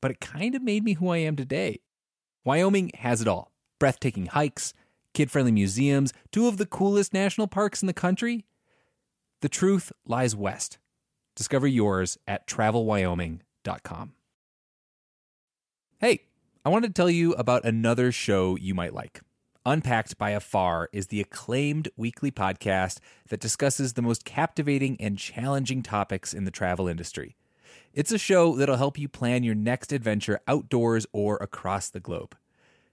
but it kind of made me who I am today. Wyoming has it all breathtaking hikes, kid friendly museums, two of the coolest national parks in the country. The truth lies west. Discover yours at travelwyoming.com. Hey, I wanted to tell you about another show you might like. Unpacked by Afar is the acclaimed weekly podcast that discusses the most captivating and challenging topics in the travel industry. It's a show that'll help you plan your next adventure outdoors or across the globe.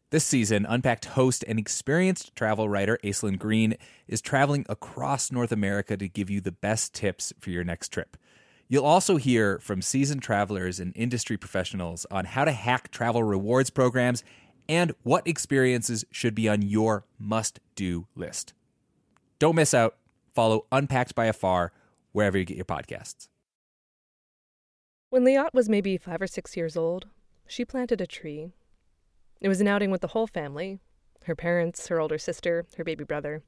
This season, Unpacked host and experienced travel writer Aislyn Greene is traveling across North America to give you the best tips for your next trip. You'll also hear from seasoned travelers and industry professionals on how to hack travel rewards programs and what experiences should be on your must do list. Don't miss out. Follow Unpacked by Afar wherever you get your podcasts. When Liat was maybe five or six years old, she planted a tree. It was an outing with the whole family her parents, her older sister, her baby brother.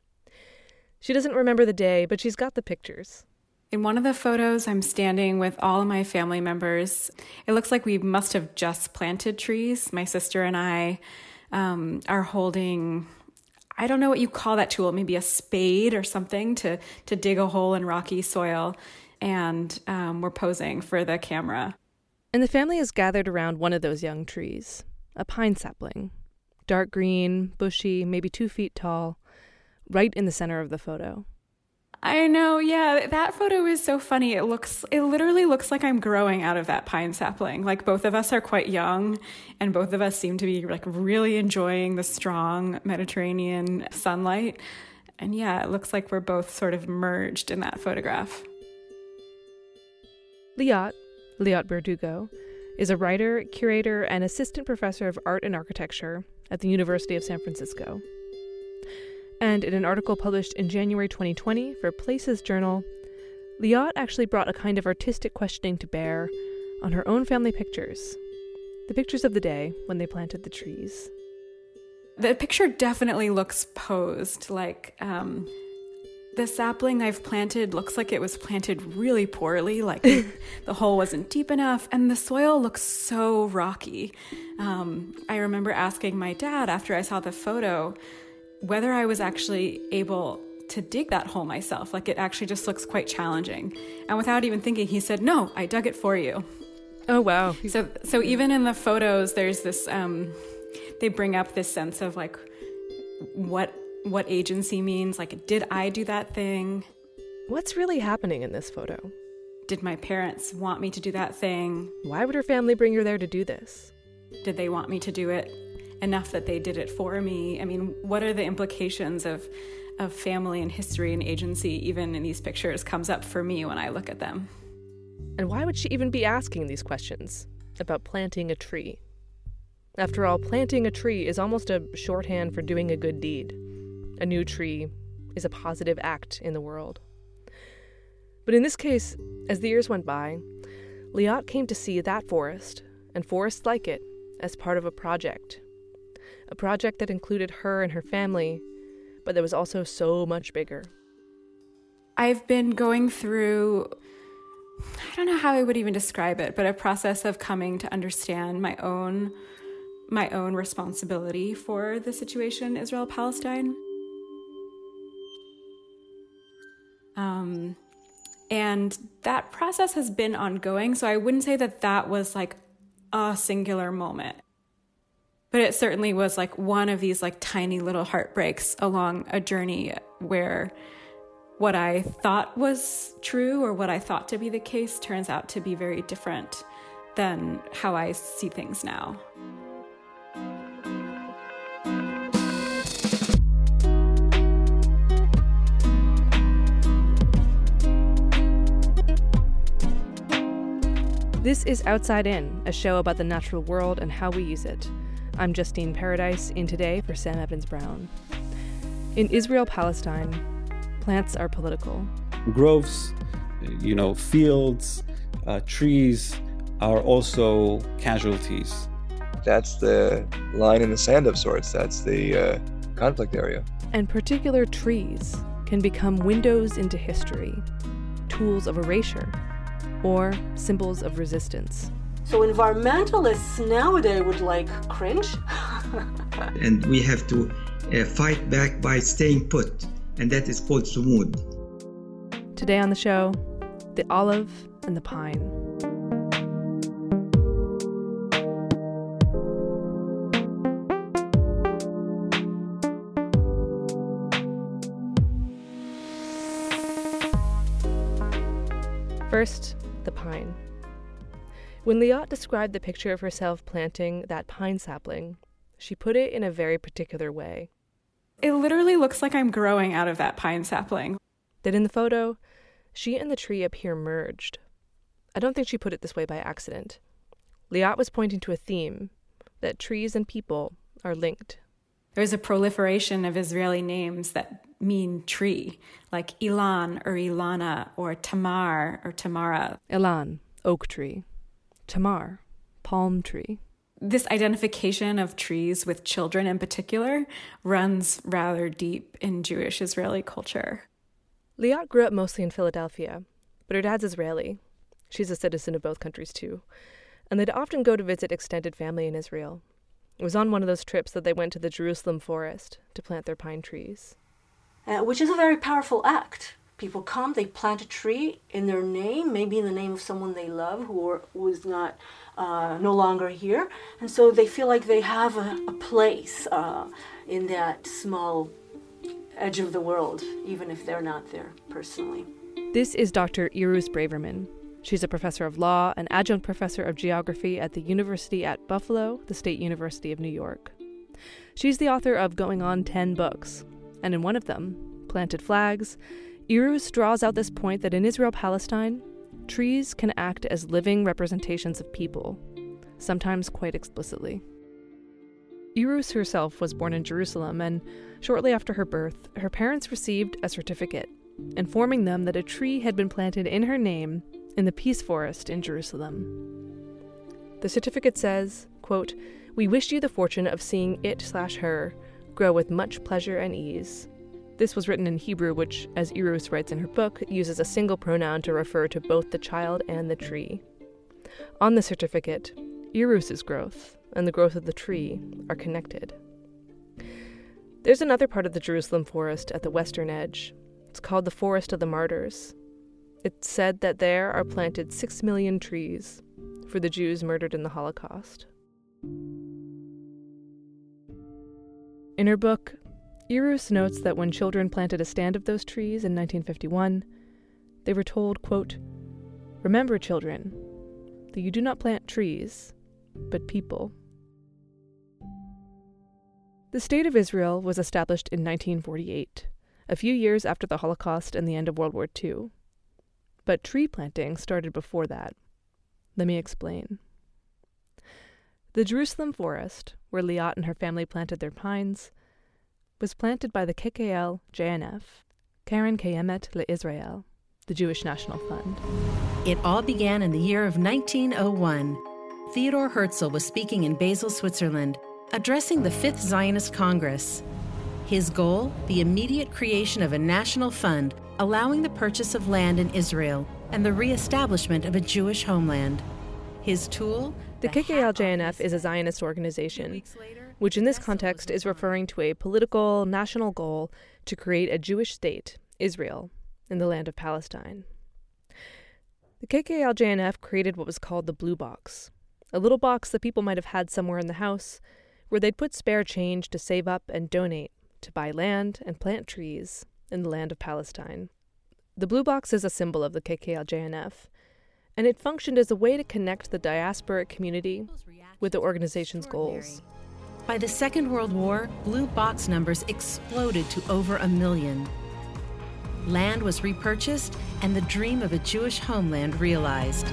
She doesn't remember the day, but she's got the pictures. In one of the photos, I'm standing with all of my family members. It looks like we must have just planted trees. My sister and I um, are holding, I don't know what you call that tool, maybe a spade or something to, to dig a hole in rocky soil. And um, we're posing for the camera. And the family is gathered around one of those young trees, a pine sapling, dark green, bushy, maybe two feet tall, right in the center of the photo. I know, yeah, that photo is so funny. It looks, it literally looks like I'm growing out of that pine sapling. Like both of us are quite young, and both of us seem to be like really enjoying the strong Mediterranean sunlight. And yeah, it looks like we're both sort of merged in that photograph. Liat, Liat Berdugo, is a writer, curator, and assistant professor of art and architecture at the University of San Francisco. And in an article published in January 2020 for Places Journal, Liat actually brought a kind of artistic questioning to bear on her own family pictures. The pictures of the day when they planted the trees. The picture definitely looks posed. Like, um, the sapling I've planted looks like it was planted really poorly, like the hole wasn't deep enough, and the soil looks so rocky. Um, I remember asking my dad after I saw the photo whether I was actually able to dig that hole myself. Like it actually just looks quite challenging. And without even thinking, he said, No, I dug it for you. Oh, wow. So, so even in the photos, there's this, um, they bring up this sense of like, what what agency means. Like, did I do that thing? What's really happening in this photo? Did my parents want me to do that thing? Why would her family bring her there to do this? Did they want me to do it enough that they did it for me? I mean, what are the implications of of family and history and agency even in these pictures comes up for me when I look at them. And why would she even be asking these questions about planting a tree? After all, planting a tree is almost a shorthand for doing a good deed. A new tree is a positive act in the world. But in this case, as the years went by, Liat came to see that forest, and forests like it, as part of a project. A project that included her and her family, but that was also so much bigger. I've been going through I don't know how I would even describe it, but a process of coming to understand my own my own responsibility for the situation Israel Palestine. Um, and that process has been ongoing, so I wouldn't say that that was like a singular moment. But it certainly was like one of these like tiny little heartbreaks along a journey where what I thought was true or what I thought to be the case turns out to be very different than how I see things now. This is Outside In, a show about the natural world and how we use it. I'm Justine Paradis, in today for Sam Evans Brown. In Israel Palestine, plants are political. Groves, you know, fields, uh, trees are also casualties. That's the line in the sand of sorts. That's the uh, conflict area. And particular trees can become windows into history, tools of erasure, or symbols of resistance. So environmentalists nowadays would like cringe. and we have to uh, fight back by staying put and that is called sumud. Today on the show, the olive and the pine. First, the pine. When Liat described the picture of herself planting that pine sapling, she put it in a very particular way. It literally looks like I'm growing out of that pine sapling. That in the photo, she and the tree appear merged. I don't think she put it this way by accident. Liat was pointing to a theme that trees and people are linked. There's a proliferation of Israeli names that mean tree, like Ilan or Ilana or Tamar or Tamara. Ilan, oak tree. Tamar, palm tree this identification of trees with children in particular runs rather deep in Jewish Israeli culture. Liat grew up mostly in Philadelphia, but her dad's Israeli. She's a citizen of both countries too. And they'd often go to visit extended family in Israel. It was on one of those trips that they went to the Jerusalem forest to plant their pine trees. Uh, which is a very powerful act. People come, they plant a tree in their name, maybe in the name of someone they love who, are, who is not uh, no longer here. And so they feel like they have a, a place uh, in that small edge of the world, even if they're not there personally. This is Dr. Irus Braverman. She's a professor of law and adjunct professor of geography at the University at Buffalo, the State University of New York. She's the author of Going On 10 books, and in one of them, Planted Flags, Irus draws out this point that in Israel Palestine, trees can act as living representations of people, sometimes quite explicitly. Irus herself was born in Jerusalem, and shortly after her birth, her parents received a certificate informing them that a tree had been planted in her name in the Peace Forest in Jerusalem. The certificate says, quote, We wish you the fortune of seeing it slash her grow with much pleasure and ease, this was written in Hebrew, which, as Irus writes in her book, uses a single pronoun to refer to both the child and the tree. On the certificate, Irus's growth and the growth of the tree are connected. There's another part of the Jerusalem forest at the western edge. It's called the Forest of the Martyrs. It's said that there are planted six million trees for the Jews murdered in the Holocaust. In her book, Irus notes that when children planted a stand of those trees in 1951, they were told, quote, Remember, children, that you do not plant trees, but people. The State of Israel was established in 1948, a few years after the Holocaust and the end of World War II. But tree planting started before that. Let me explain. The Jerusalem forest, where Liat and her family planted their pines, was planted by the KKL JNF, Keren Kayemet LeIsrael, the Jewish National Fund. It all began in the year of 1901. Theodore Herzl was speaking in Basel, Switzerland, addressing the Fifth Zionist Congress. His goal, the immediate creation of a national fund allowing the purchase of land in Israel and the reestablishment of a Jewish homeland. His tool? The KKL-JNF is a Zionist organization, which in this context is referring to a political national goal to create a Jewish state, Israel, in the land of Palestine. The KKL-JNF created what was called the Blue Box, a little box that people might have had somewhere in the house where they'd put spare change to save up and donate to buy land and plant trees in the land of Palestine. The blue box is a symbol of the KKL-JNF, and it functioned as a way to connect the diasporic community with the organization's goals. By the Second World War, blue box numbers exploded to over a million. Land was repurchased, and the dream of a Jewish homeland realized.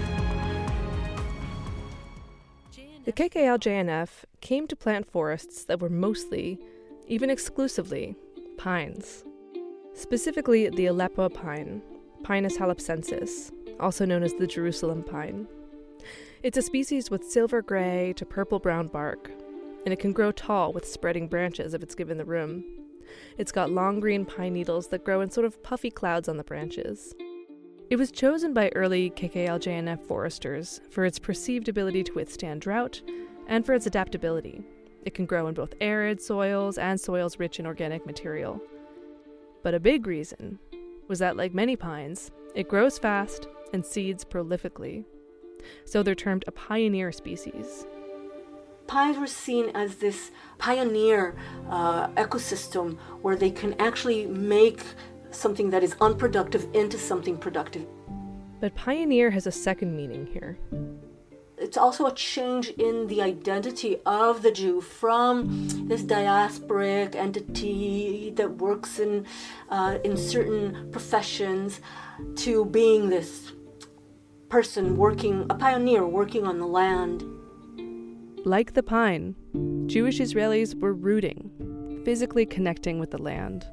The KKL-JNF came to plant forests that were mostly, even exclusively, pines. Specifically, the Aleppo pine, Pinus halepensis, also known as the Jerusalem pine. It's a species with silver gray to purple brown bark, and it can grow tall with spreading branches if it's given the room. It's got long green pine needles that grow in sort of puffy clouds on the branches. It was chosen by early KKL-JNF foresters for its perceived ability to withstand drought and for its adaptability. It can grow in both arid soils and soils rich in organic material. But a big reason was that, like many pines, it grows fast and seeds prolifically. So they're termed a pioneer species. Pines were seen as this pioneer uh, ecosystem where they can actually make something that is unproductive into something productive. But pioneer has a second meaning here. It's also a change in the identity of the Jew from this diasporic entity that works in, uh, in certain professions to being this person working, a pioneer working on the land. Like the pine, Jewish Israelis were rooting, physically connecting with the land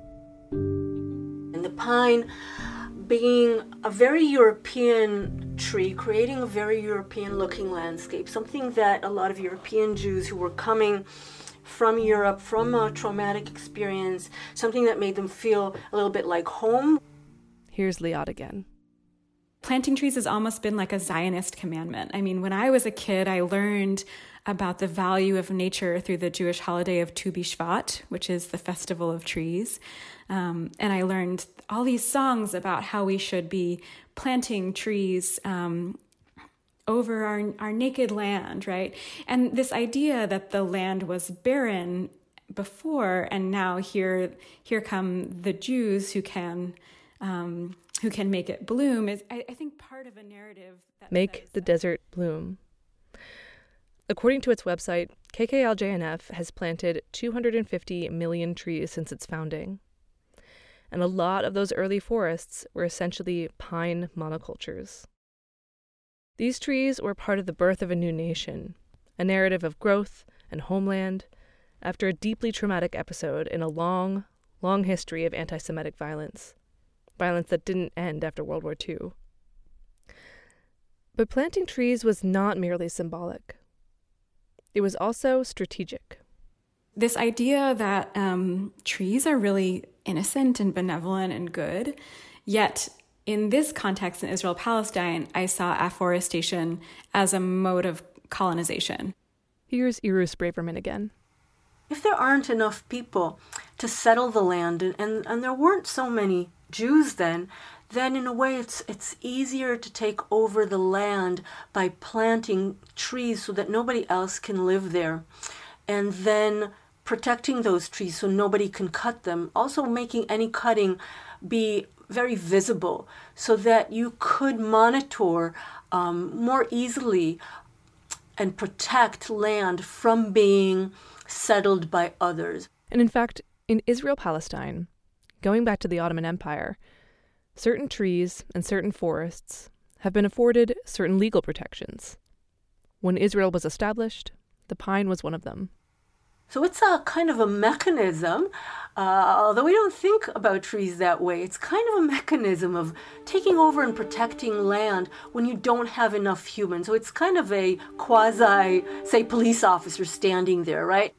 and the pine being a very European tree, creating a very European looking landscape, something that a lot of European Jews who were coming from Europe, from a traumatic experience, something that made them feel a little bit like home. Here's Liat again. Planting trees has almost been like a Zionist commandment. I mean, when I was a kid, I learned about the value of nature through the Jewish holiday of Tu B'Shvat, which is the festival of trees. Um, and I learned all these songs about how we should be planting trees um, over our, our naked land, right? And this idea that the land was barren before, and now here here come the Jews who can um, who can make it bloom is I, I think part of a narrative that make the desert bloom. According to its website, KKL-JNF has planted 250 million trees since its founding. And a lot of those early forests were essentially pine monocultures. These trees were part of the birth of a new nation, a narrative of growth and homeland after a deeply traumatic episode in a long, long history of anti Semitic violence, violence that didn't end after World War II. But planting trees was not merely symbolic. It was also strategic. This idea that um, trees are really innocent and benevolent and good, yet in this context in Israel Palestine, I saw afforestation as a mode of colonization. Here's Irus Braverman again. If there aren't enough people to settle the land, and, and, and there weren't so many Jews then, then in a way it's it's easier to take over the land by planting trees so that nobody else can live there. And then protecting those trees so nobody can cut them. Also making any cutting be very visible so that you could monitor um, more easily and protect land from being settled by others. And in fact in israel palestine going back to the ottoman empire certain trees and certain forests have been afforded certain legal protections. When Israel was established, the pine was one of them. So it's a kind of a mechanism, uh, although we don't think about trees that way. It's kind of a mechanism of taking over and protecting land when you don't have enough humans. So it's kind of a quasi, say, police officer standing there, right?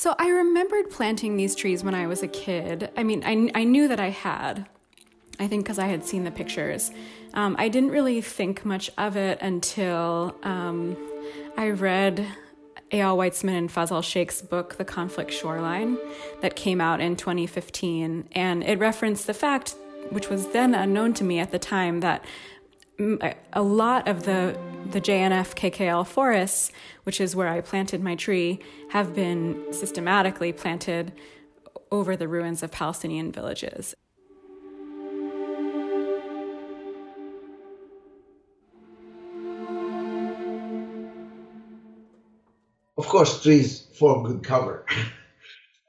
So I remembered planting these trees when I was a kid. I mean, I, I knew that I had, I think because I had seen the pictures. Um, I didn't really think much of it until um, I read Eyal Weizman and Fazal Sheikh's book, The Conflict Shoreline, that came out in 2015. And it referenced the fact, which was then unknown to me at the time, that a lot of the, the JNF KKL forests, which is where I planted my tree, have been systematically planted over the ruins of Palestinian villages. of course, trees form good cover.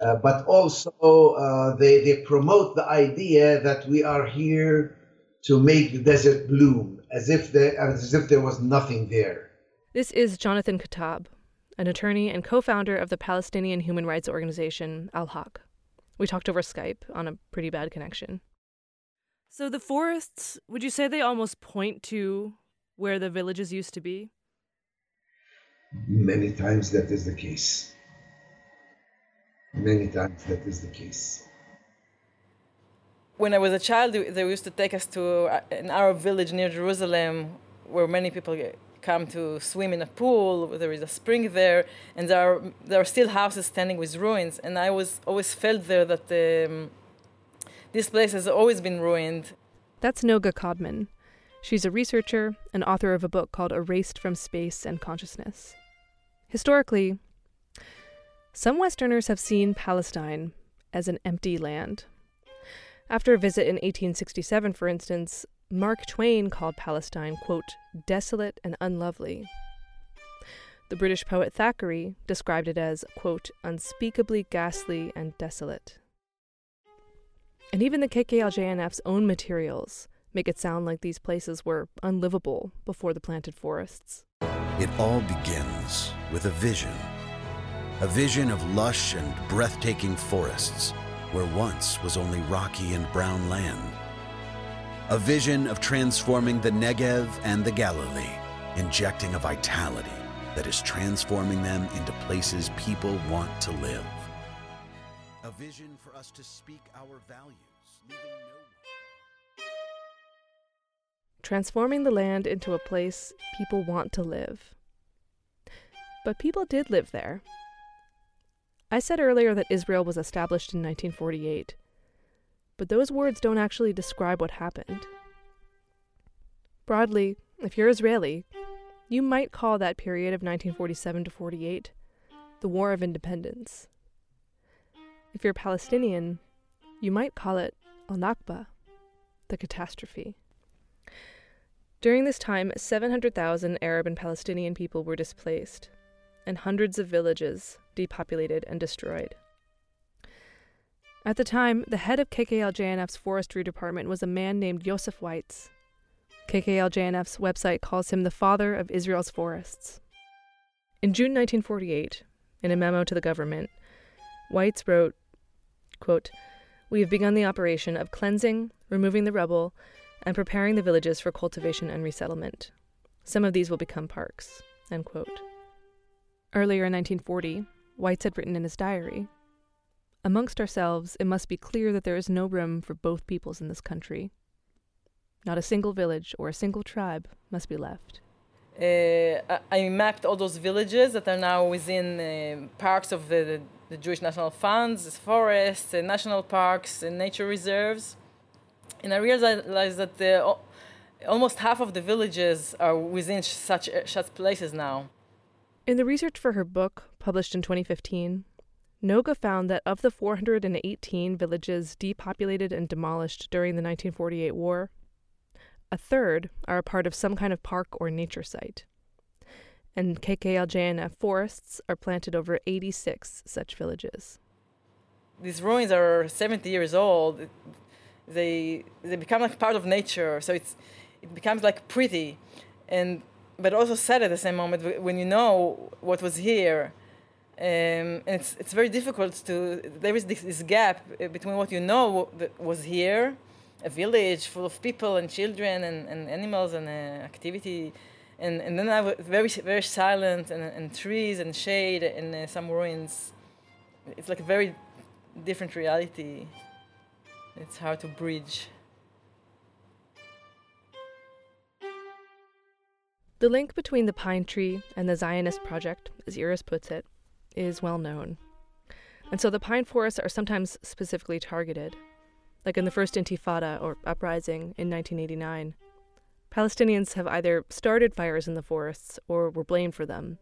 Uh, but also, uh, they, they promote the idea that we are here to make the desert bloom, as if there, as if there was nothing there. This is Jonathan Kuttab, an attorney and co-founder of the Palestinian human rights organization Al Haq. We talked over Skype on a pretty bad connection. So the forests, would you say they almost point to where the villages used to be? Many times that is the case. Many times that is the case. When I was a child, they used to take us to an Arab village near Jerusalem where many people come to swim in a pool. There is a spring there, and there are, there are still houses standing with ruins. And I was always felt there that um, this place has always been ruined. That's Noga Kadman. She's a researcher and author of a book called Erased from Space and Consciousness. Historically, some Westerners have seen Palestine as an empty land. After a visit in 1867, for instance, Mark Twain called Palestine, quote, desolate and unlovely. The British poet Thackeray described it as, quote, unspeakably ghastly and desolate. And even the KKLJNF's own materials make it sound like these places were unlivable before the planted forests. It all begins with a vision. A vision of lush and breathtaking forests where once was only rocky and brown land. A vision of transforming the Negev and the Galilee, injecting a vitality that is transforming them into places people want to live. A vision for us to speak our values, no one. transforming the land into a place people want to live. But people did live there. I said earlier that Israel was established in 1948, but those words don't actually describe what happened. Broadly, if you're Israeli, you might call that period of 1947 to 48 the War of Independence. If you're Palestinian, you might call it Al Nakba, the catastrophe. During this time, 700,000 Arab and Palestinian people were displaced, and hundreds of villages depopulated and destroyed. At the time, the head of KKL-JNF's forestry department was a man named Yosef Weitz. KKL-JNF's website calls him the father of Israel's forests. In June 1948, in a memo to the government, Weitz wrote, quote, We have begun the operation of cleansing, removing the rubble, and preparing the villages for cultivation and resettlement. Some of these will become parks. Earlier in 1940, Weitz had written in his diary Amongst ourselves, it must be clear that there is no room for both peoples in this country. Not a single village or a single tribe must be left. Uh, I mapped all those villages that are now within uh, parks of the, the, the, Jewish National Funds, forests, uh, national parks, and nature reserves and I realized that almost half of the villages are within such such places now. In the research for her book, published in 2015, Noga found that of the 418 villages depopulated and demolished during the 1948 war, a third are a part of some kind of park or nature site. And KKLJNF forests are planted over 86 such villages. These ruins are 70 years old they they become like part of nature. So it's it becomes like pretty, and but also sad at the same moment when you know what was here. Um, and it's it's very difficult to there is this, this gap between what you know was here, a village full of people and children and, and animals and uh, activity, and and then I was very very silent and, and trees and shade and uh, some ruins, it's like a very different reality. It's hard to bridge. The link between the pine tree and the Zionist project, as Irus puts it, is well known. And so the pine forests are sometimes specifically targeted, like in the first Intifada or uprising in 1989. Palestinians have either started fires in the forests or were blamed for them.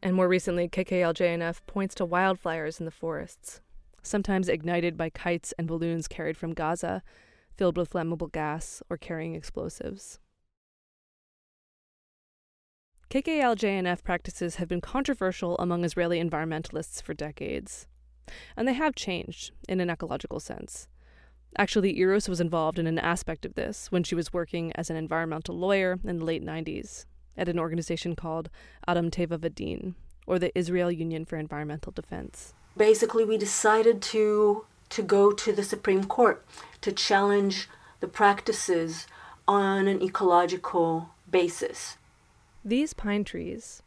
And more recently, KKL-JNF points to wildfires in the forests, sometimes ignited by kites and balloons carried from Gaza, filled with flammable gas or carrying explosives. KKL-JNF practices have been controversial among Israeli environmentalists for decades. And they have changed in an ecological sense. Actually, Irus was involved in an aspect of this when she was working as an environmental lawyer in the late 90s at an organization called Adam Teva V'Din, or the Israel Union for Environmental Defense. Basically, we decided to to go to the Supreme Court to challenge the practices on an ecological basis. These pine trees,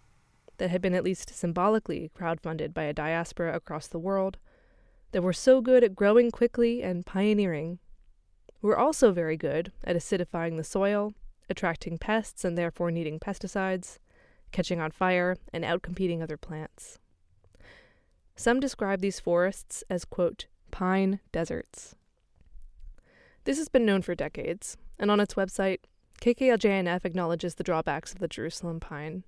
that had been at least symbolically crowdfunded by a diaspora across the world, that were so good at growing quickly and pioneering, were also very good at acidifying the soil, attracting pests and therefore needing pesticides, catching on fire, and outcompeting other plants. Some describe these forests as, quote, pine deserts. This has been known for decades, and on its website, KKL-JNF acknowledges the drawbacks of the Jerusalem pine.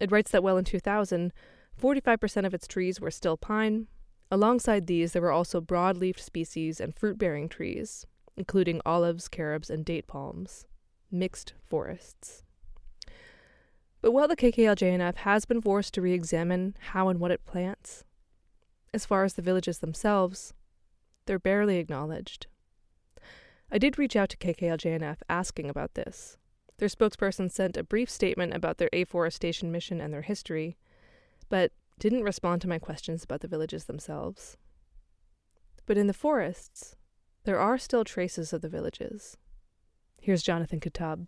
It writes that well in 2000, 45% of its trees were still pine. Alongside these, there were also broad-leafed species and fruit-bearing trees, including olives, carobs, and date palms. Mixed forests. But while the KKL-JNF has been forced to re-examine how and what it plants, as far as the villages themselves, they're barely acknowledged. I did reach out to KKL-JNF asking about this. Their spokesperson sent a brief statement about their afforestation mission and their history, but didn't respond to my questions about the villages themselves. But in the forests, there are still traces of the villages. Here's Jonathan Kuttab.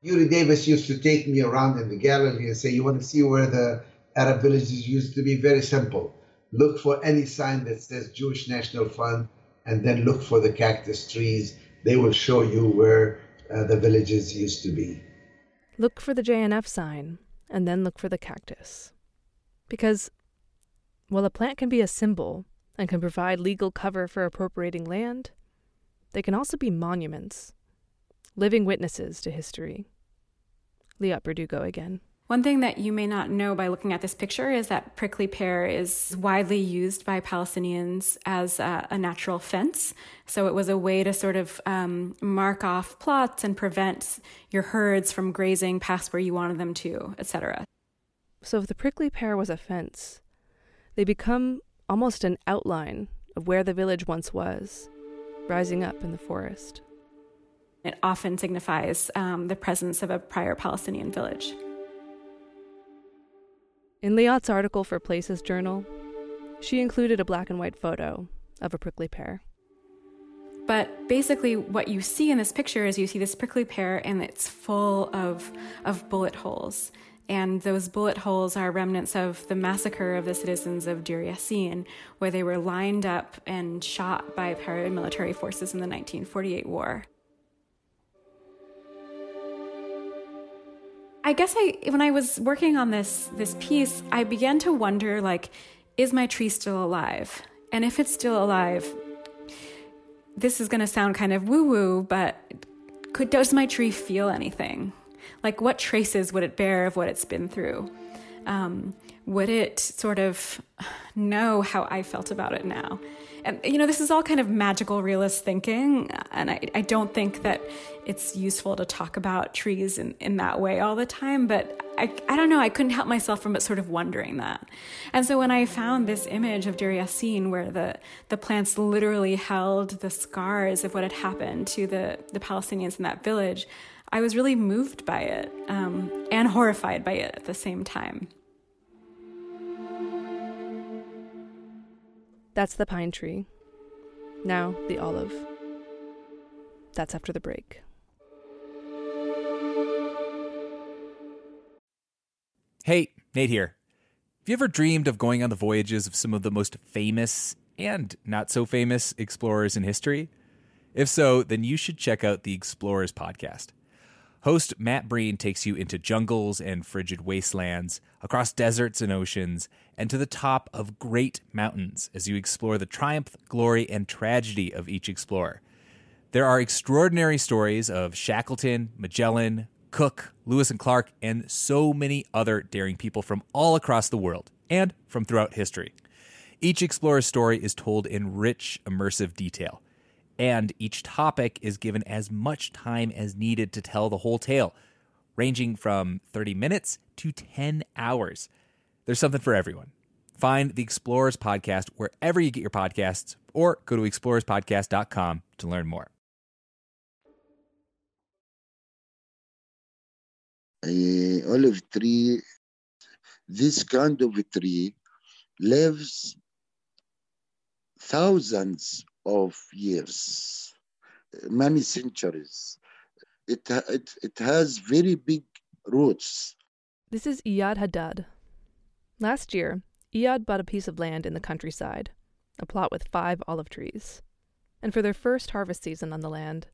Uri Davis used to take me around in the Galilee and say, You want to see where the Arab villages used to be? Very simple. Look for any sign that says Jewish National Fund and then look for the cactus trees they will show you where uh, the villages used to be. Look for the JNF sign and then look for the cactus. Because while a plant can be a symbol and can provide legal cover for appropriating land, they can also be monuments, living witnesses to history. Liat Berdugo again. One thing that you may not know by looking at this picture is that prickly pear is widely used by Palestinians as a, a natural fence. So it was a way to sort of um, mark off plots and prevent your herds from grazing past where you wanted them to, etc. So if the prickly pear was a fence, they become almost an outline of where the village once was, rising up in the forest. It often signifies um, the presence of a prior Palestinian village. In Liat's article for Places Journal, she included a black and white photo of a prickly pear. But basically, what you see in this picture is you see this prickly pear and it's full of, of bullet holes. And those bullet holes are remnants of the massacre of the citizens of Deir Yassin, where they were lined up and shot by paramilitary forces in the 1948 war. I guess I when I was working on this this piece, I began to wonder like is my tree still alive? And if it's still alive, this is going to sound kind of woo-woo, but could does my tree feel anything? Like what traces would it bear of what it's been through? Um, would it sort of know how I felt about it now? And, you know, this is all kind of magical realist thinking. And I, I don't think that it's useful to talk about trees in, in that way all the time. But I, I don't know, I couldn't help myself from sort of wondering that. And so when I found this image of Deir Yassin, where the, the plants literally held the scars of what had happened to the, the Palestinians in that village, I was really moved by it um, and horrified by it at the same time. That's the pine tree. Now the olive. That's after the break. Hey, Nate here. Have you ever dreamed of going on the voyages of some of the most famous and not so famous explorers in history? If so, then you should check out the Explorers podcast. Host Matt Breen takes you into jungles and frigid wastelands, across deserts and oceans, and to the top of great mountains as you explore the triumph, glory, and tragedy of each explorer. There are extraordinary stories of Shackleton, Magellan, Cook, Lewis and Clark, and so many other daring people from all across the world and from throughout history. Each explorer's story is told in rich, immersive detail and each topic is given as much time as needed to tell the whole tale, ranging from 30 minutes to 10 hours. There's something for everyone. Find the Explorers Podcast wherever you get your podcasts or go to explorerspodcast.com to learn more. A olive tree, this kind of tree lives thousands of years, many centuries. It, it, it has very big roots. This is Iyad Hadad. Last year, Iyad bought a piece of land in the countryside, a plot with five olive trees. And for their first harvest season on the land,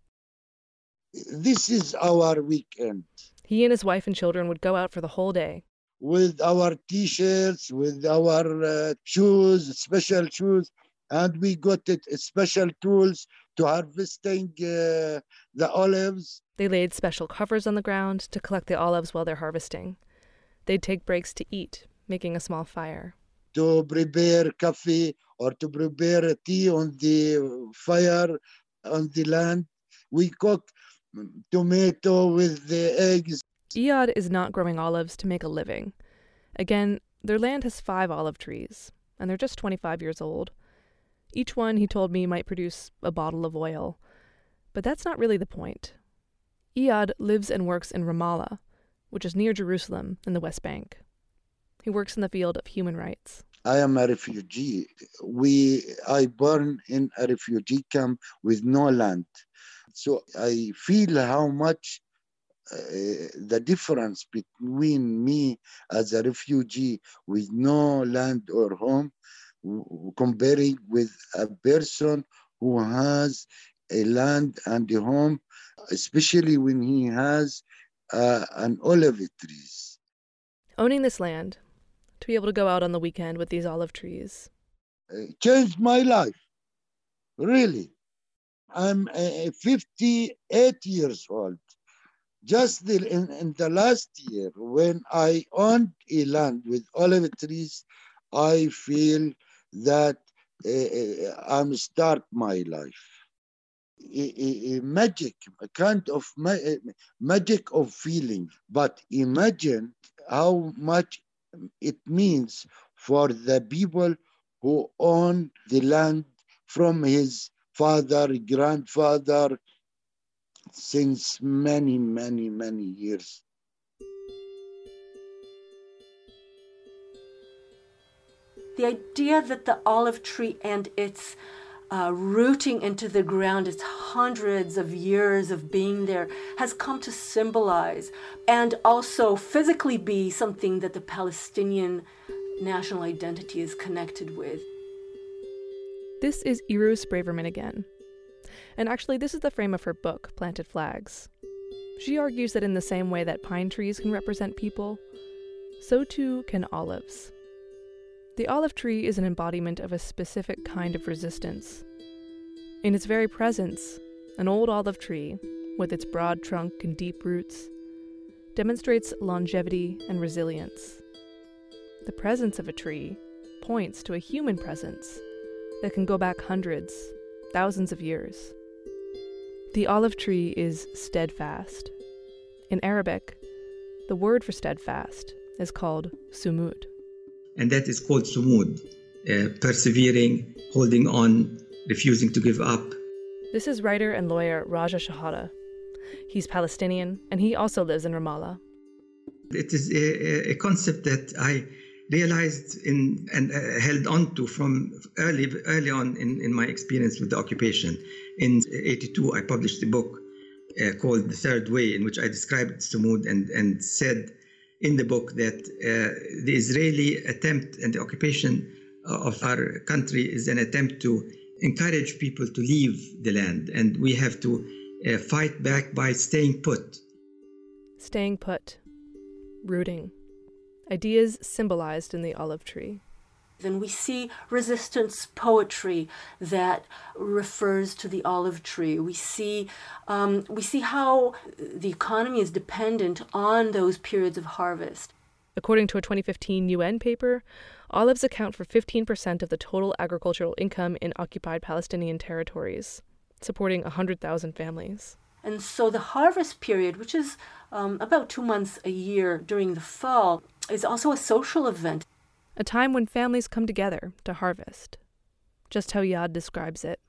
this is our weekend. He and his wife and children would go out for the whole day. With our t shirts, with our uh, shoes, special shoes, and we got it, special tools to harvesting uh, the olives. They laid special covers on the ground to collect the olives while they're harvesting. They'd take breaks to eat, making a small fire. To prepare coffee or to prepare tea on the fire on the land. We cook tomato with the eggs. Iyad is not growing olives to make a living. Again, their land has five olive trees, and they're just 25 years old. Each one, he told me, might produce a bottle of oil. But that's not really the point. Iyad lives and works in Ramallah, which is near Jerusalem in the West Bank. He works in the field of human rights. I am a refugee. We, I born in a refugee camp with no land. So I feel how much uh, the difference between me as a refugee with no land or home comparing with a person who has a land and a home, especially when he has uh, an olive trees. Owning this land, to be able to go out on the weekend with these olive trees, uh, changed my life. Really, I'm uh, 58 years old. Just the, in, in the last year, when I owned a land with olive trees, I feel that uh, I'm start my life. A, a, magic, a kind of ma magic of feeling. But imagine how much it means for the people who own the land from his father, grandfather, since many, many, many years. The idea that the olive tree and its uh, rooting into the ground, its hundreds of years of being there, has come to symbolize and also physically be something that the Palestinian national identity is connected with. This is Irus Braverman again. And actually, this is the frame of her book, Planted Flags. She argues that in the same way that pine trees can represent people, so too can olives. The olive tree is an embodiment of a specific kind of resistance. In its very presence, an old olive tree, with its broad trunk and deep roots, demonstrates longevity and resilience. The presence of a tree points to a human presence that can go back hundreds, thousands of years. The olive tree is steadfast. In Arabic, the word for steadfast is called sumud and that is called sumud, uh, persevering, holding on, refusing to give up. This is writer and lawyer Raja Shehadeh. He's Palestinian, and he also lives in Ramallah. It is a, a concept that I realized in and uh, held on to from early early on in, in my experience with the occupation. In 82, I published a book uh, called The Third Way, in which I described Sumud and, and said in the book that uh, the Israeli attempt and the occupation of our country is an attempt to encourage people to leave the land, and we have to uh, fight back by staying put. Staying put, rooting, ideas symbolized in the olive tree. Then we see resistance poetry that refers to the olive tree. We see, um, we see how the economy is dependent on those periods of harvest. According to a 2015 UN paper, olives account for 15% of the total agricultural income in occupied Palestinian territories, supporting 100,000 families. And so the harvest period, which is um, about two months a year during the fall, is also a social event. A time when families come together to harvest. Just how Iyad describes it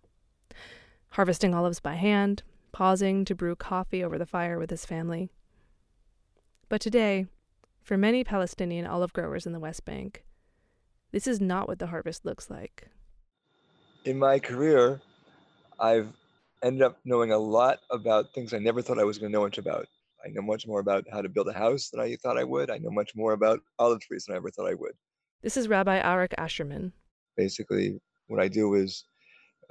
harvesting olives by hand, pausing to brew coffee over the fire with his family. But today, for many Palestinian olive growers in the West Bank, this is not what the harvest looks like. In my career, I've ended up knowing a lot about things I never thought I was going to know much about. I know much more about how to build a house than I thought I would. I know much more about olive trees than I ever thought I would. This is Rabbi Arik Ascherman. Basically, what I do is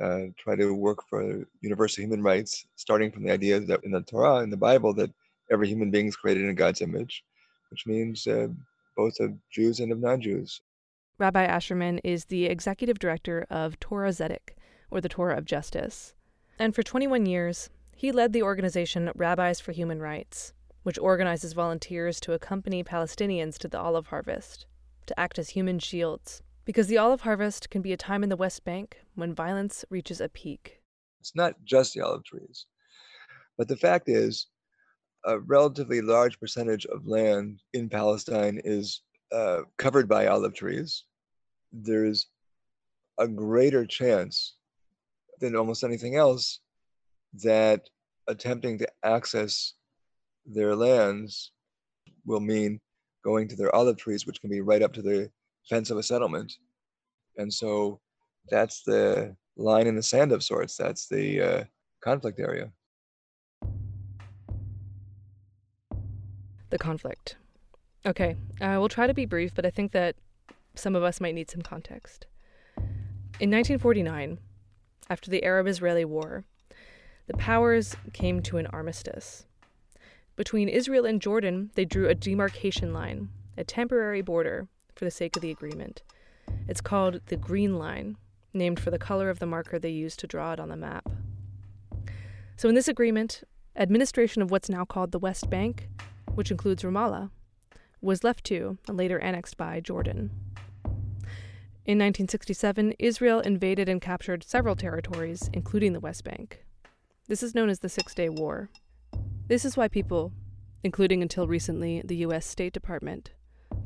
uh, try to work for universal human rights, starting from the idea that in the Torah, in the Bible, that every human being is created in God's image, which means uh, both of Jews and of non Jews. Rabbi Ascherman is the executive director of Torat Tzedek, or the Torah of Justice. And for 21 years, he led the organization Rabbis for Human Rights, which organizes volunteers to accompany Palestinians to the olive harvest, to act as human shields. Because the olive harvest can be a time in the West Bank when violence reaches a peak. It's not just the olive trees, but the fact is, a relatively large percentage of land in Palestine is uh, covered by olive trees. There's a greater chance than almost anything else that attempting to access their lands will mean going to their olive trees, which can be right up to the fence of a settlement. And so that's the line in the sand of sorts. That's the uh, conflict area. the conflict. Okay, uh, we'll try to be brief, but I think that some of us might need some context. In 1949, after the Arab Israeli War, the powers came to an armistice. Between Israel and Jordan, they drew a demarcation line, a temporary border, for the sake of the agreement. It's called the Green Line, named for the color of the marker they used to draw it on the map. So, in this agreement, administration of what's now called the West Bank which includes Ramallah, was left to and later annexed by Jordan. In 1967, Israel invaded and captured several territories, including the West Bank. This is known as the Six Day War. This is why people, including until recently the U.S. State Department,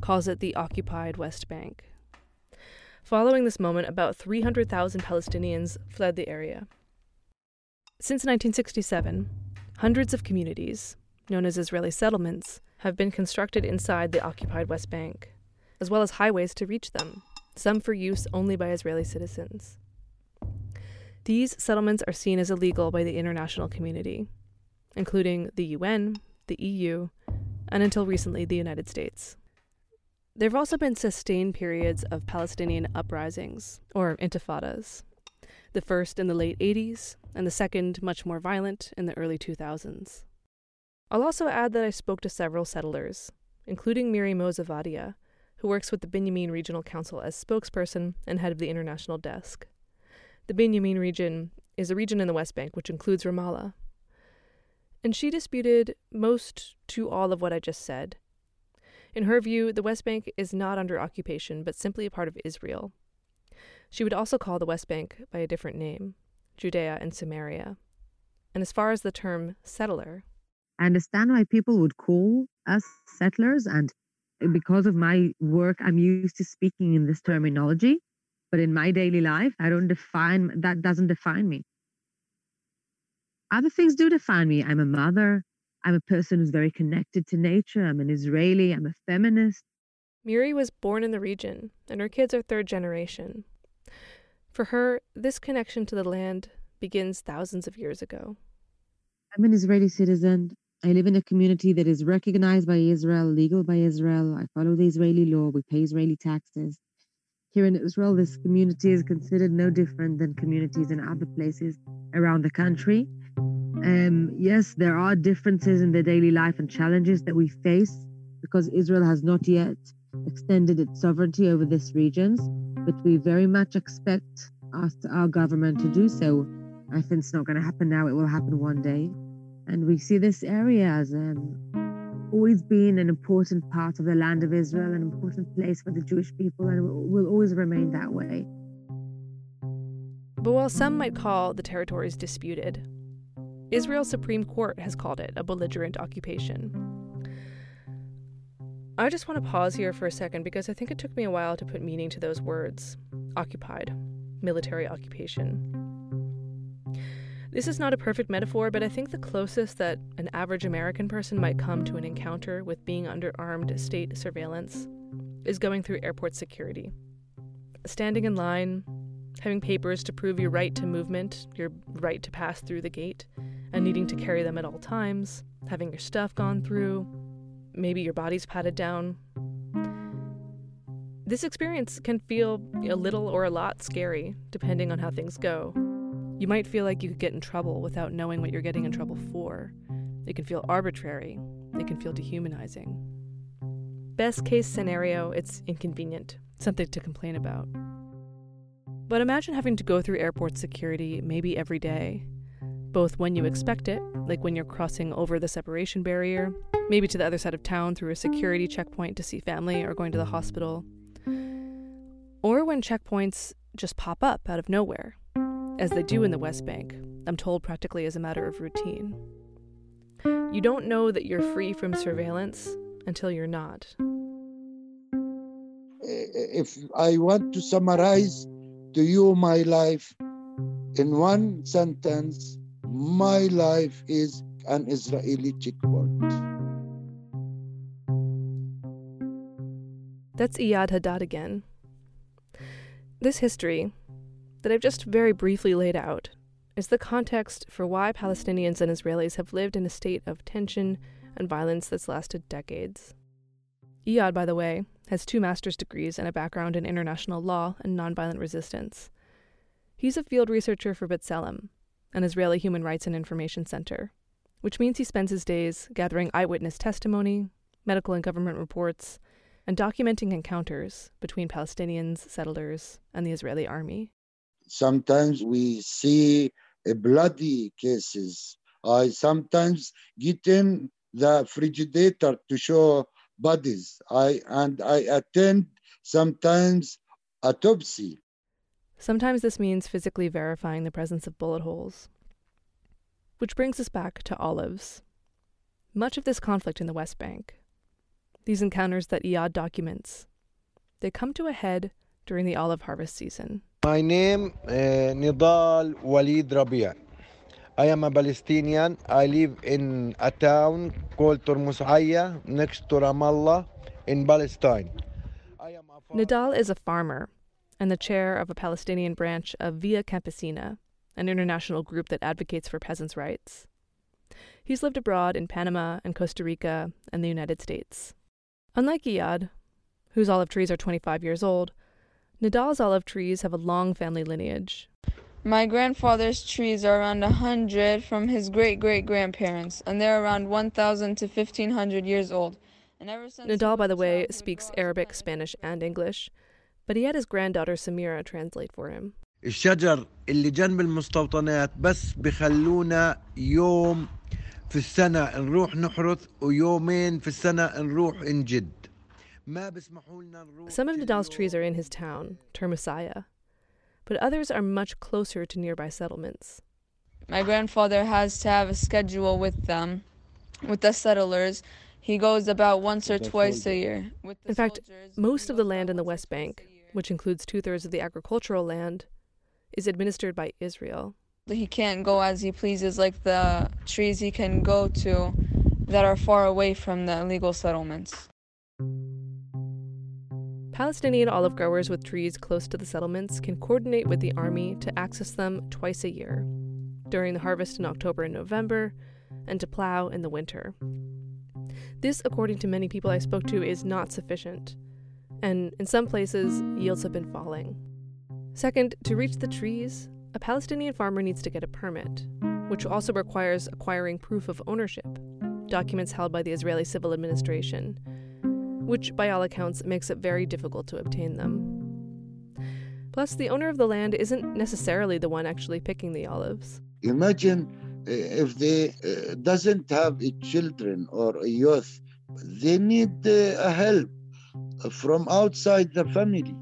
calls it the occupied West Bank. Following this moment, about 300,000 Palestinians fled the area. Since 1967, hundreds of communities, known as Israeli settlements, have been constructed inside the occupied West Bank, as well as highways to reach them, some for use only by Israeli citizens. These settlements are seen as illegal by the international community, including the UN, the EU, and until recently, the United States. There have also been sustained periods of Palestinian uprisings, or intifadas, the first in the late 80s, and the second, much more violent, in the early 2000s. I'll also add that I spoke to several settlers, including Miri Maoz-Ovadia, who works with the Binyamin Regional Council as spokesperson and head of the international desk. The Binyamin region is a region in the West Bank which includes Ramallah. And she disputed most to all of what I just said. In her view, the West Bank is not under occupation, but simply a part of Israel. She would also call the West Bank by a different name, Judea and Samaria. And as far as the term settler, I understand why people would call us settlers, and because of my work, I'm used to speaking in this terminology. But in my daily life, I don't define that, doesn't define me. Other things do define me. I'm a mother. I'm a person who's very connected to nature. I'm an Israeli. I'm a feminist. Miri was born in the region, and her kids are third generation. For her, this connection to the land begins thousands of years ago. I'm an Israeli citizen I live in a community that is recognized by Israel, legal by Israel. I follow the Israeli law. We pay Israeli taxes. Here in Israel, this community is considered no different than communities in other places around the country. Um, yes, there are differences in the daily life and challenges that we face because Israel has not yet extended its sovereignty over these regions, but we very much expect us, our government to do so. I think it's not going to happen now, it will happen one day. And we see this area as um, always been an important part of the land of Israel, an important place for the Jewish people, and will always remain that way. But while some might call the territories disputed, Israel's Supreme Court has called it a belligerent occupation. I just want to pause here for a second because I think it took me a while to put meaning to those words occupied, military occupation. This is not a perfect metaphor, but I think the closest that an average American person might come to an encounter with being under armed state surveillance is going through airport security. Standing in line, having papers to prove your right to movement, your right to pass through the gate, and needing to carry them at all times, having your stuff gone through, maybe your body's patted down. This experience can feel a little or a lot scary, depending on how things go. You might feel like you could get in trouble without knowing what you're getting in trouble for. It can feel arbitrary. It can feel dehumanizing. Best case scenario, it's inconvenient, something to complain about. But imagine having to go through airport security maybe every day, both when you expect it, like when you're crossing over the separation barrier, maybe to the other side of town through a security checkpoint to see family or going to the hospital, or when checkpoints just pop up out of nowhere as they do in the West Bank, I'm told practically as a matter of routine. You don't know that you're free from surveillance until you're not. If I want to summarize to you my life in one sentence, my life is an Israeli checkpoint. That's Iyad Hadad again. This history, that I've just very briefly laid out is the context for why Palestinians and Israelis have lived in a state of tension and violence that's lasted decades. Iyad, by the way, has two master's degrees and a background in international law and nonviolent resistance. He's a field researcher for B'Tselem, an Israeli human rights and information center, which means he spends his days gathering eyewitness testimony, medical and government reports, and documenting encounters between Palestinians, settlers, and the Israeli army. Sometimes we see bloody cases. I sometimes get in the frigidator to show bodies. I and I attend sometimes autopsy. Sometimes this means physically verifying the presence of bullet holes. Which brings us back to olives. Much of this conflict in the West Bank, these encounters that Iyad documents, they come to a head during the olive harvest season. My name uh, Nidal Waleed Rabie. I am a Palestinian. I live in a town called Turmus Ayya next to Ramallah in Palestine. Nidal is a farmer and the chair of a Palestinian branch of Via Campesina, an international group that advocates for peasants' rights. He's lived abroad in Panama and Costa Rica and the United States. Unlike Iyad, whose olive trees are 25 years old, Nidal's olive trees have a long family lineage. My grandfather's trees are around 100 from his great great grandparents, and they're around 1,000 to 1,500 years old. And ever since Nadal, by the way, speaks Arabic, Spanish, and English, but he had his granddaughter Samera translate for him. في السنة نروح نحرث ويومين في السنة نروح نجد some of Nidal's trees are in his town, Turmus Ayya, but others are much closer to nearby settlements. My grandfather has to have a schedule with them, with the settlers. He goes about once or twice a year. in fact, most of the land in the West Bank, which includes two thirds of the agricultural land, is administered by Israel. He can't go as he pleases, like the trees he can go to that are far away from the illegal settlements. Palestinian olive growers with trees close to the settlements can coordinate with the army to access them twice a year during the harvest in October and November, and to plow in the winter. This, according to many people I spoke to, is not sufficient, and in some places, yields have been falling. Second, to reach the trees, a Palestinian farmer needs to get a permit, which also requires acquiring proof of ownership, documents held by the Israeli Civil Administration, which by all accounts makes it very difficult to obtain them. Plus, the owner of the land isn't necessarily the one actually picking the olives. Imagine uh, if they uh, doesn't have a children or a youth, they need uh, a help from outside the family.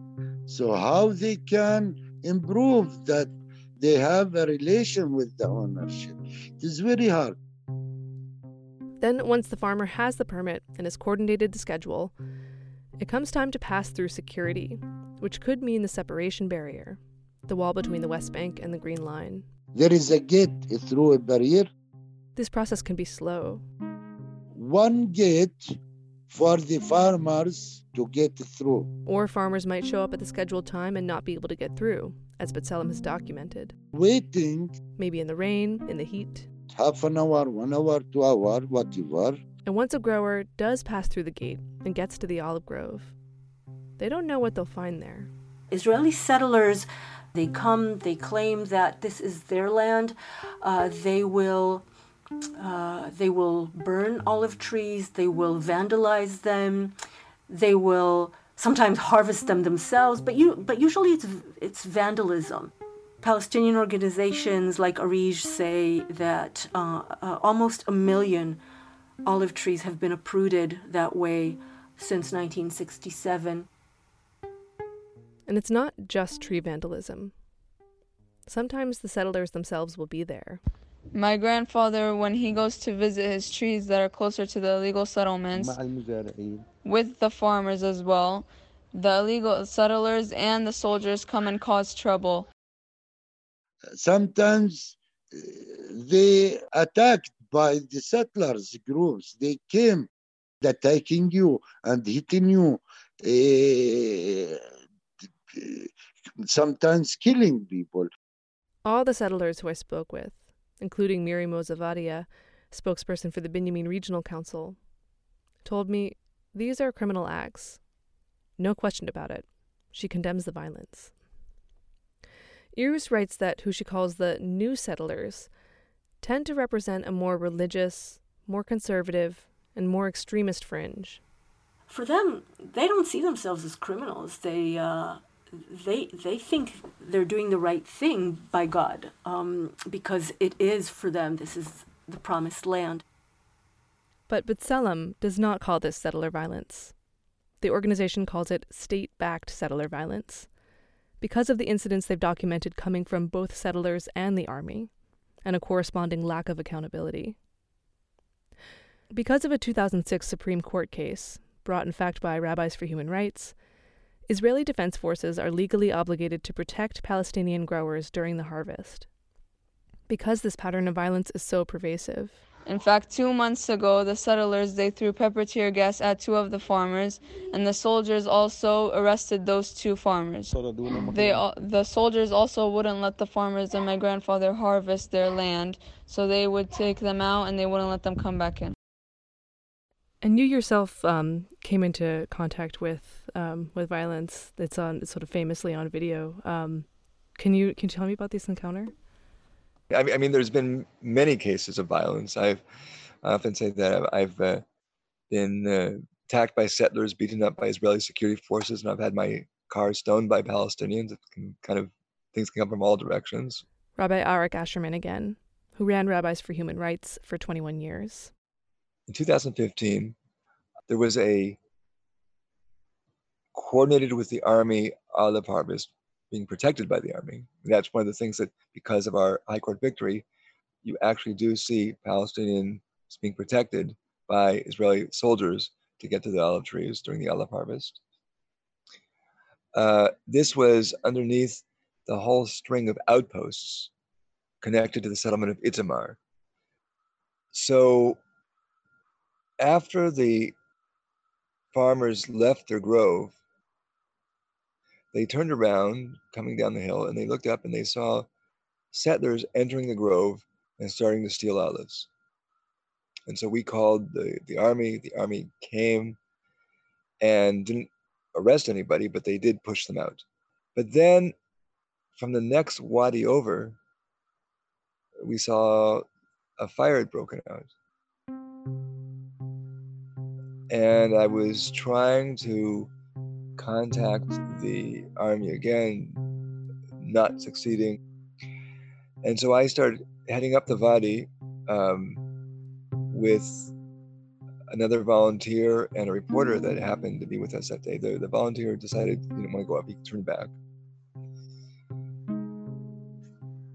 So how they can improve that they have a relation with the ownership? It is very hard. Then, once the farmer has the permit and has coordinated the schedule, it comes time to pass through security, which could mean the separation barrier, the wall between the West Bank and the Green Line. There is a gate through a barrier. This process can be slow. One gate for the farmers to get through. Or farmers might show up at the scheduled time and not be able to get through, as B'Tselem has documented. Waiting. Maybe in the rain, in the heat. Half an hour, one hour, two hour, whatever. And once a grower does pass through the gate and gets to the olive grove, they don't know what they'll find there. Israeli settlers, they come, they claim that this is their land. Uh, they will. Uh, they will burn olive trees, they will vandalize them, they will sometimes harvest them themselves, but you but usually it's it's vandalism. Palestinian organizations like Arij say that uh, uh, almost a million olive trees have been uprooted that way since 1967. And it's not just tree vandalism. Sometimes the settlers themselves will be there. My grandfather, when he goes to visit his trees that are closer to the illegal settlements, with the farmers as well, the illegal settlers and the soldiers come and cause trouble. Sometimes uh, they attacked by the settlers groups. They came attacking you and hitting you, uh, sometimes killing people. All the settlers who I spoke with, including Miri Maoz-Ovadia, spokesperson for the Binyamin Regional Council, told me these are criminal acts. No question about it. She condemns the violence. Irus writes that who she calls the new settlers tend to represent a more religious, more conservative, and more extremist fringe. For them, they don't see themselves as criminals. They uh, they they think they're doing the right thing by God um, because it is for them. This is the promised land. But B'Tselem does not call this settler violence. The organization calls it state-backed settler violence because of the incidents they've documented coming from both settlers and the army, and a corresponding lack of accountability. Because of a 2006 Supreme Court case, brought in fact by Rabbis for Human Rights, Israeli defense forces are legally obligated to protect Palestinian growers during the harvest. Because this pattern of violence is so pervasive, in fact, two months ago, the settlers they threw pepper tear gas at two of the farmers, and the soldiers also arrested those two farmers. They the soldiers also wouldn't let the farmers and my grandfather harvest their land, so they would take them out and they wouldn't let them come back in. And you yourself um, came into contact with um, with violence that's on it's sort of famously on video. Um, can you can you tell me about this encounter? I mean, I mean, there's been many cases of violence. I've I often say that I've, I've uh, been uh, attacked by settlers, beaten up by Israeli security forces, and I've had my car stoned by Palestinians. It can kind of things can come from all directions. Rabbi Arik Ascherman again, who ran Rabbis for Human Rights for 21 years. In 2015, there was a coordinated with the army olive harvest being protected by the army. That's one of the things that, because of our high court victory, you actually do see Palestinians being protected by Israeli soldiers to get to the olive trees during the olive harvest. Uh, this was underneath the whole string of outposts connected to the settlement of Itamar. So after the farmers left their grove, they turned around coming down the hill and they looked up and they saw settlers entering the grove and starting to steal olives. And so we called the, the army. The army came and didn't arrest anybody, but they did push them out. But then from the next wadi over, we saw a fire had broken out. And I was trying to contact the army again, not succeeding. And so I started heading up the Wadi um, with another volunteer and a reporter that happened to be with us that day. The, the volunteer decided he didn't want to go up, he turned back.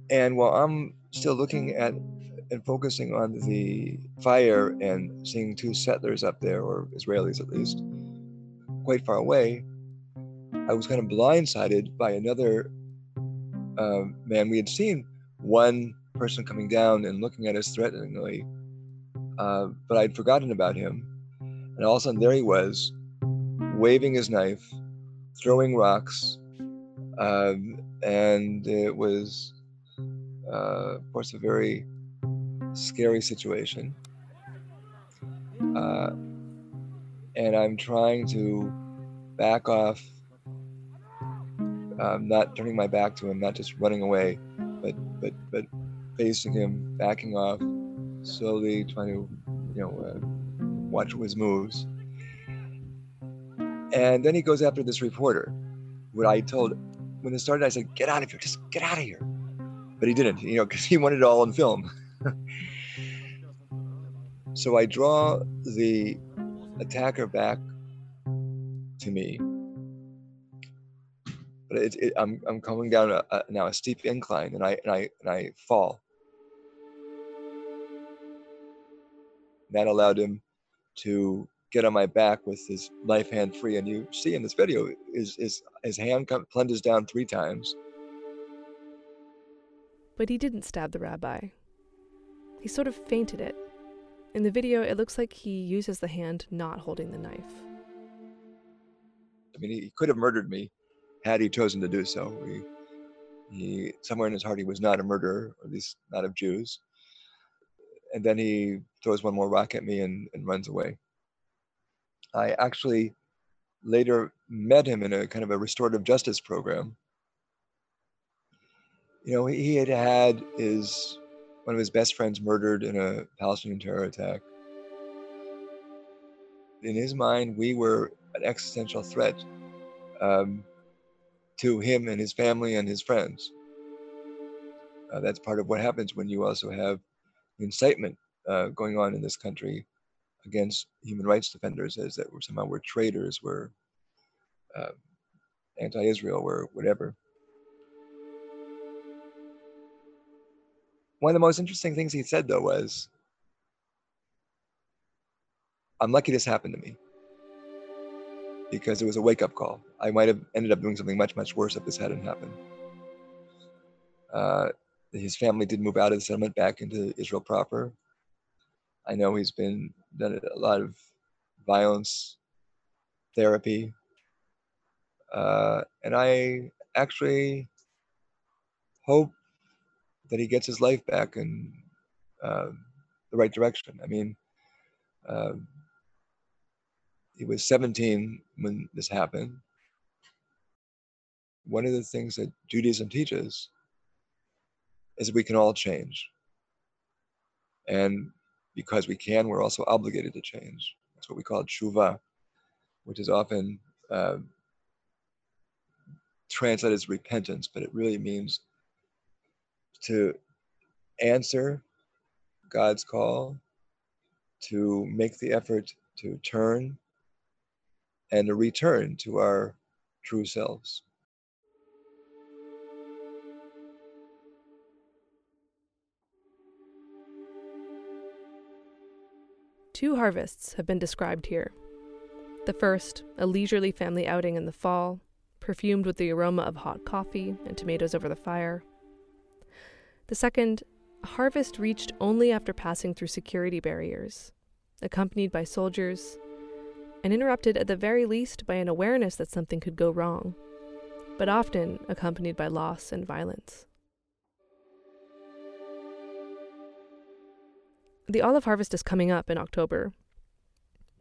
And while I'm still looking at and focusing on the fire and seeing two settlers up there, or Israelis at least, quite far away, I was kind of blindsided by another uh, man. We had seen one person coming down and looking at us threateningly, uh, but I'd forgotten about him. And all of a sudden, there he was, waving his knife, throwing rocks, um, and it was, uh, of course, a very scary situation. Uh, and I'm trying to back off, um, not turning my back to him, not just running away, but but but facing him, backing off, slowly trying to, you know, uh, watch his moves. And then he goes after this reporter. What I told when it started, I said, "Get out of here! Just get out of here!" But he didn't, you know, because he wanted it all on film. so I draw the attacker back to me. But it, it, I'm, I'm coming down a, a, now a steep incline and I, and, I, and I fall. That allowed him to get on my back with his knife hand free. And you see in this video, his, his, his hand plunges down three times. But he didn't stab the rabbi. He sort of feinted it. In the video, it looks like he uses the hand not holding the knife. I mean, he could have murdered me had he chosen to do so. He, he, somewhere in his heart, he was not a murderer, or at least not of Jews. And then he throws one more rock at me and, and runs away. I actually later met him in a kind of a restorative justice program. You know, he had had his one of his best friends murdered in a Palestinian terror attack. In his mind, we were an existential threat um, to him and his family and his friends. Uh, that's part of what happens when you also have incitement uh, going on in this country against human rights defenders, as that were somehow were traitors, were uh, anti-Israel, were whatever. One of the most interesting things he said, though, was, I'm lucky this happened to me because it was a wake up call. I might have ended up doing something much, much worse if this hadn't happened. Uh, his family did move out of the settlement back into Israel proper. I know he's been done a lot of violence therapy. Uh, and I actually hope that he gets his life back in uh, the right direction. I mean, uh, he was 17 when this happened. One of the things that Judaism teaches is that we can all change. And because we can, we're also obligated to change. That's what we call tshuva, which is often uh, translated as repentance, but it really means to answer God's call, to make the effort to turn and a return to our true selves. Two harvests have been described here. The first, a leisurely family outing in the fall, perfumed with the aroma of hot coffee and tomatoes over the fire. The second, a harvest reached only after passing through security barriers, accompanied by soldiers, and interrupted at the very least by an awareness that something could go wrong, but often accompanied by loss and violence. The olive harvest is coming up in October.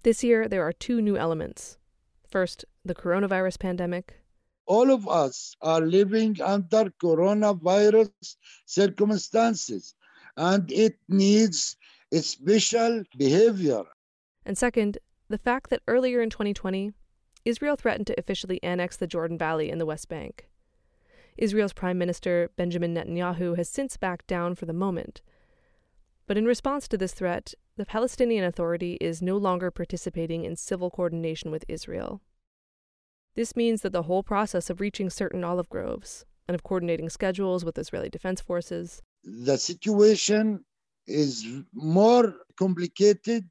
This year, there are two new elements. First, the coronavirus pandemic. All of us are living under coronavirus circumstances, and it needs special behavior. And second, the fact that earlier in 2020, Israel threatened to officially annex the Jordan Valley in the West Bank. Israel's Prime Minister Benjamin Netanyahu has since backed down for the moment. But in response to this threat, the Palestinian Authority is no longer participating in civil coordination with Israel. This means that the whole process of reaching certain olive groves and of coordinating schedules with Israeli Defense Forces. The situation is more complicated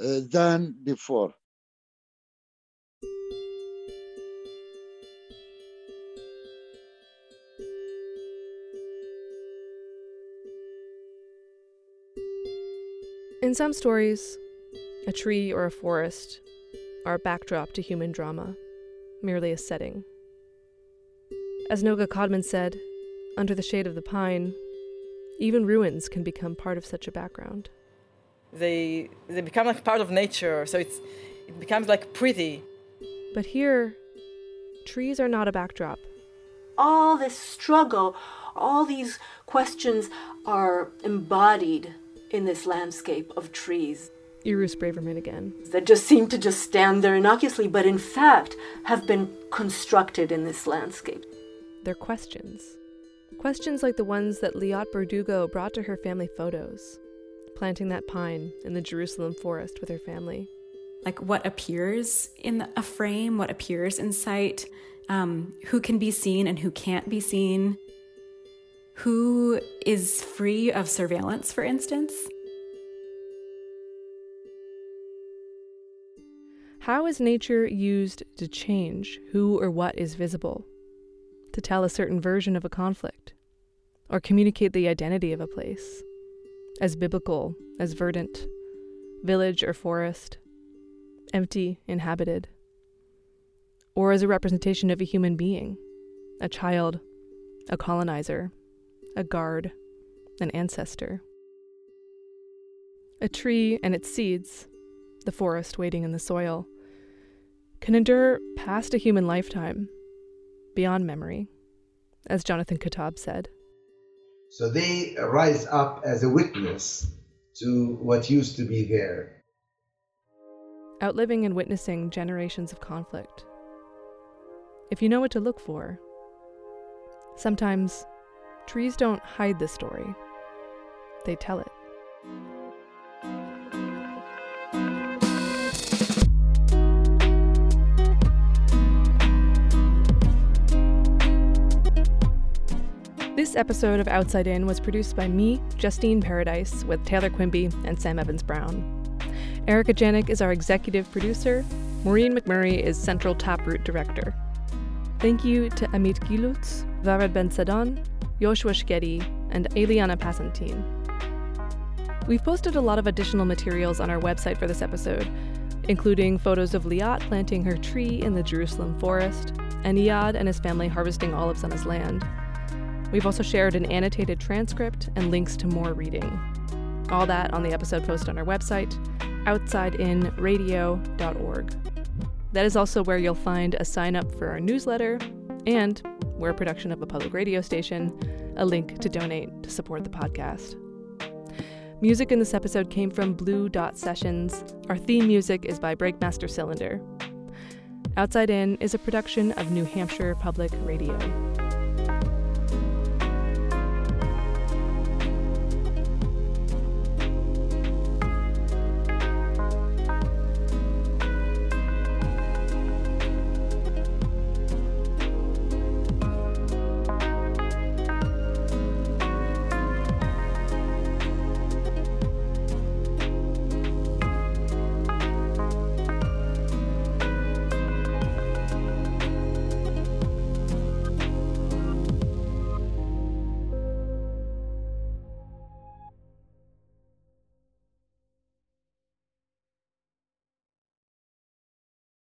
Uh, than before. In some stories, a tree or a forest are a backdrop to human drama, merely a setting. As Noga Kadman said, under the shade of the pine, even ruins can become part of such a background. They they become like part of nature, so it's it becomes like pretty. But here, trees are not a backdrop. All this struggle, all these questions are embodied in this landscape of trees. Irus Braverman again. That just seem to just stand there innocuously, but in fact have been constructed in this landscape. They're questions. Questions like the ones that Liat Berdugo brought to her family photos, planting that pine in the Jerusalem forest with her family. Like what appears in a frame, what appears in sight, um, who can be seen and who can't be seen, who is free of surveillance, for instance. How is nature used to change who or what is visible? To tell a certain version of a conflict? Or communicate the identity of a place? As biblical, as verdant, village or forest, empty, inhabited? Or as a representation of a human being, a child, a colonizer, a guard, an ancestor. A tree and its seeds, the forest waiting in the soil, can endure past a human lifetime, beyond memory, as Jonathan Kuttab said. So they rise up as a witness to what used to be there. Outliving and witnessing generations of conflict. If you know what to look for, sometimes Trees don't hide the story, they tell it. This episode of Outside In was produced by me, Justine Paradis, with Taylor Quimby and Sam Evans Brown. Erica Janik is our executive producer. Maureen McMurray is central taproot director. Thank you to Amit Gilutz, Varad Ben Sadon, Joshua Shkedi, and Eliana Passantin. We've posted a lot of additional materials on our website for this episode, including photos of Liat planting her tree in the Jerusalem forest, and Iyad and his family harvesting olives on his land. We've also shared an annotated transcript and links to more reading. All that on the episode post on our website, outsideinradio.org. That is also where you'll find a sign up for our newsletter and we're a production of a public radio station, a link to donate to support the podcast. Music in this episode came from Blue Dot Sessions. Our theme music is by Breakmaster Cylinder. Outside In is a production of New Hampshire Public Radio.